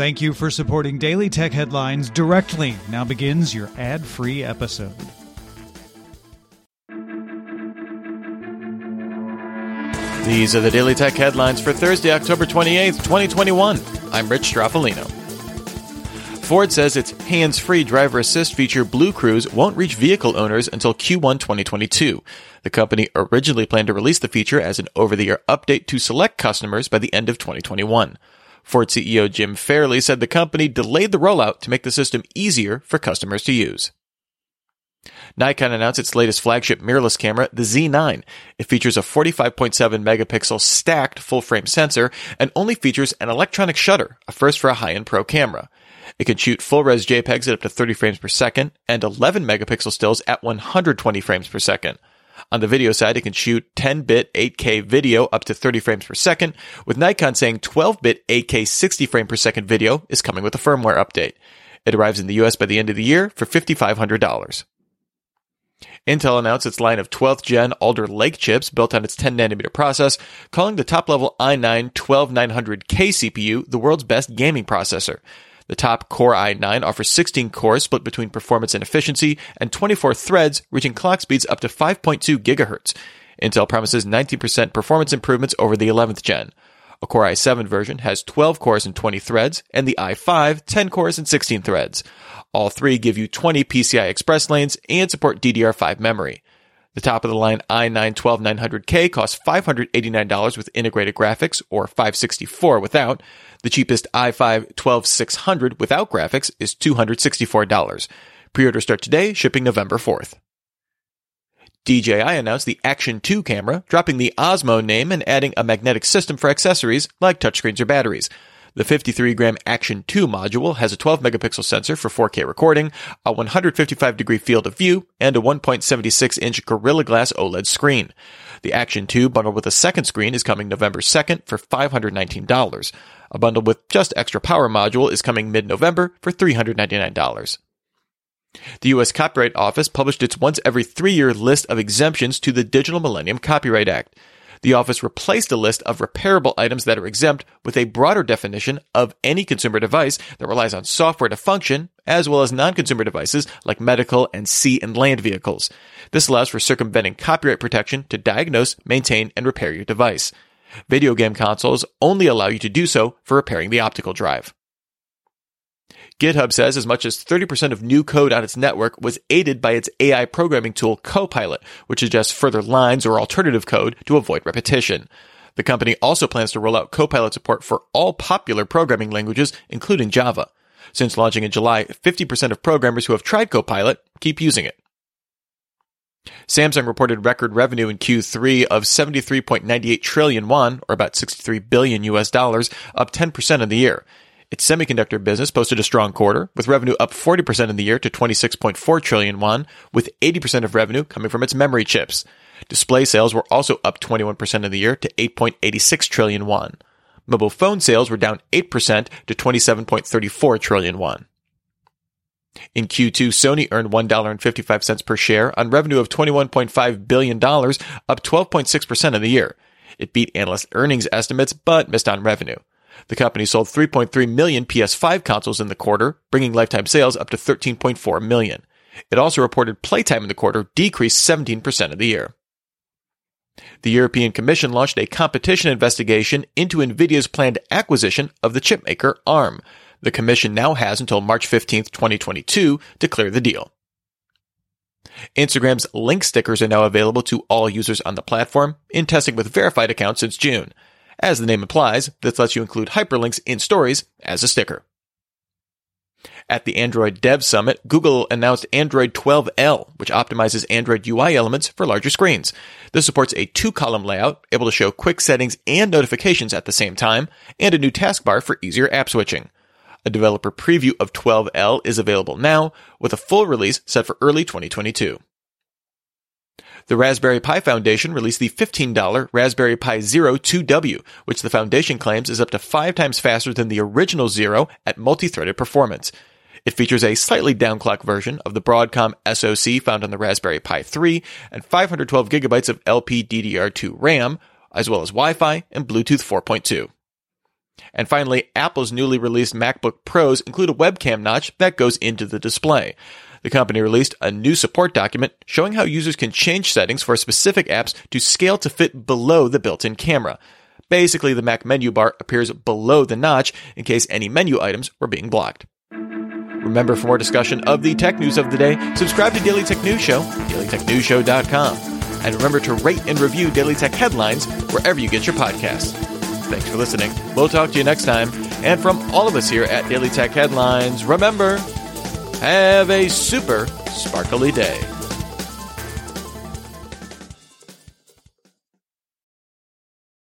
Thank you for supporting Daily Tech Headlines directly. Now begins your ad free episode. These are the Daily Tech headlines for Thursday, October 28th, 2021. I'm Rich Stroffolino. Ford says its hands free driver assist feature BlueCruise won't reach vehicle owners until Q1 2022. The company originally planned to release the feature as an over the air update to select customers by the end of 2021. Ford CEO Jim Farley said the company delayed the rollout to make the system easier for customers to use. Nikon announced its latest flagship mirrorless camera, the Z9. It features a 45.7 megapixel stacked full frame sensor and only features an electronic shutter, a first for a high end pro camera. It can shoot full res JPEGs at up to 30 frames per second and 11 megapixel stills at 120 frames per second. On the video side, it can shoot 10-bit 8K video up to 30 frames per second, with Nikon saying 12-bit 8K 60 frame per second video is coming with a firmware update. It arrives in the US by the end of the year for $5,500. Intel announced its line of 12th gen Alder Lake chips built on its 10 nanometer process, calling the top level i9 12900K CPU the world's best gaming processor. The top Core i9 offers 16 cores split between performance and efficiency and 24 threads reaching clock speeds up to 5.2 gigahertz. Intel promises 19% performance improvements over the 11th gen. A Core i7 version has 12 cores and 20 threads, and the i5 10 cores and 16 threads. All three give you 20 PCI Express lanes and support DDR5 memory. The top of the line i9 12900K costs $589 with integrated graphics or 564 without. The cheapest i5 12600 without graphics is $264. Pre-order start today, shipping November 4th. DJI announced the Action 2 camera, dropping the Osmo name and adding a magnetic system for accessories like touchscreens or batteries. The 53 gram Action 2 module has a 12 megapixel sensor for 4K recording, a 155 degree field of view, and a 1.76 inch Gorilla Glass OLED screen. The Action 2 bundled with a second screen is coming November 2nd for $519. A bundle with just extra power module is coming mid-November for $399. The U.S. Copyright Office published its once every three year list of exemptions to the Digital Millennium Copyright Act. The office replaced a list of repairable items that are exempt with a broader definition of any consumer device that relies on software to function, as well as non-consumer devices like medical and sea and land vehicles. This allows for circumventing copyright protection to diagnose, maintain, and repair your device. Video game consoles only allow you to do so for repairing the optical drive. GitHub says as much as 30% of new code on its network was aided by its AI programming tool Copilot, which suggests further lines or alternative code to avoid repetition. The company also plans to roll out Copilot support for all popular programming languages, including Java. Since launching in July, 50% of programmers who have tried Copilot keep using it. Samsung reported record revenue in Q3 of 73.98 trillion won, or about 63 billion US dollars, up 10% in the year. Its semiconductor business posted a strong quarter, with revenue up 40% in the year to 26.4 trillion won, with 80% of revenue coming from its memory chips. Display sales were also up 21% in the year to 8.86 trillion won. Mobile phone sales were down 8% to 27.34 trillion won. In Q2, Sony earned $1.55 per share on revenue of $21.5 billion, up 12.6% in the year. It beat analyst earnings estimates, but missed on revenue. The company sold 3.3 million PS5 consoles in the quarter, bringing lifetime sales up to 13.4 million. It also reported playtime in the quarter decreased 17% of the year. The European Commission launched a competition investigation into Nvidia's planned acquisition of the chipmaker ARM. The Commission now has until March 15, 2022 to clear the deal. Instagram's link stickers are now available to all users on the platform in testing with verified accounts since June. As the name implies, this lets you include hyperlinks in stories as a sticker. At the Android Dev Summit, Google announced Android 12L, which optimizes Android UI elements for larger screens. This supports a two column layout, able to show quick settings and notifications at the same time, and a new taskbar for easier app switching. A developer preview of 12L is available now, with a full release set for early 2022. The Raspberry Pi Foundation released the $15 Raspberry Pi Zero 2W, which the foundation claims is up to five times faster than the original Zero at multi-threaded performance. It features a slightly downclock version of the Broadcom SoC found on the Raspberry Pi 3 and 512 gigabytes of LPDDR2 RAM, as well as Wi-Fi and Bluetooth 4.2. And finally, Apple's newly released MacBook Pros include a webcam notch that goes into the display. The company released a new support document showing how users can change settings for specific apps to scale to fit below the built-in camera. Basically, the Mac menu bar appears below the notch in case any menu items were being blocked. Remember, for more discussion of the tech news of the day, subscribe to Daily Tech News Show, dailytechnewsshow.com. And remember to rate and review Daily Tech headlines wherever you get your podcasts. Thanks for listening. We'll talk to you next time. And from all of us here at Daily Tech Headlines, remember, have a super sparkly day.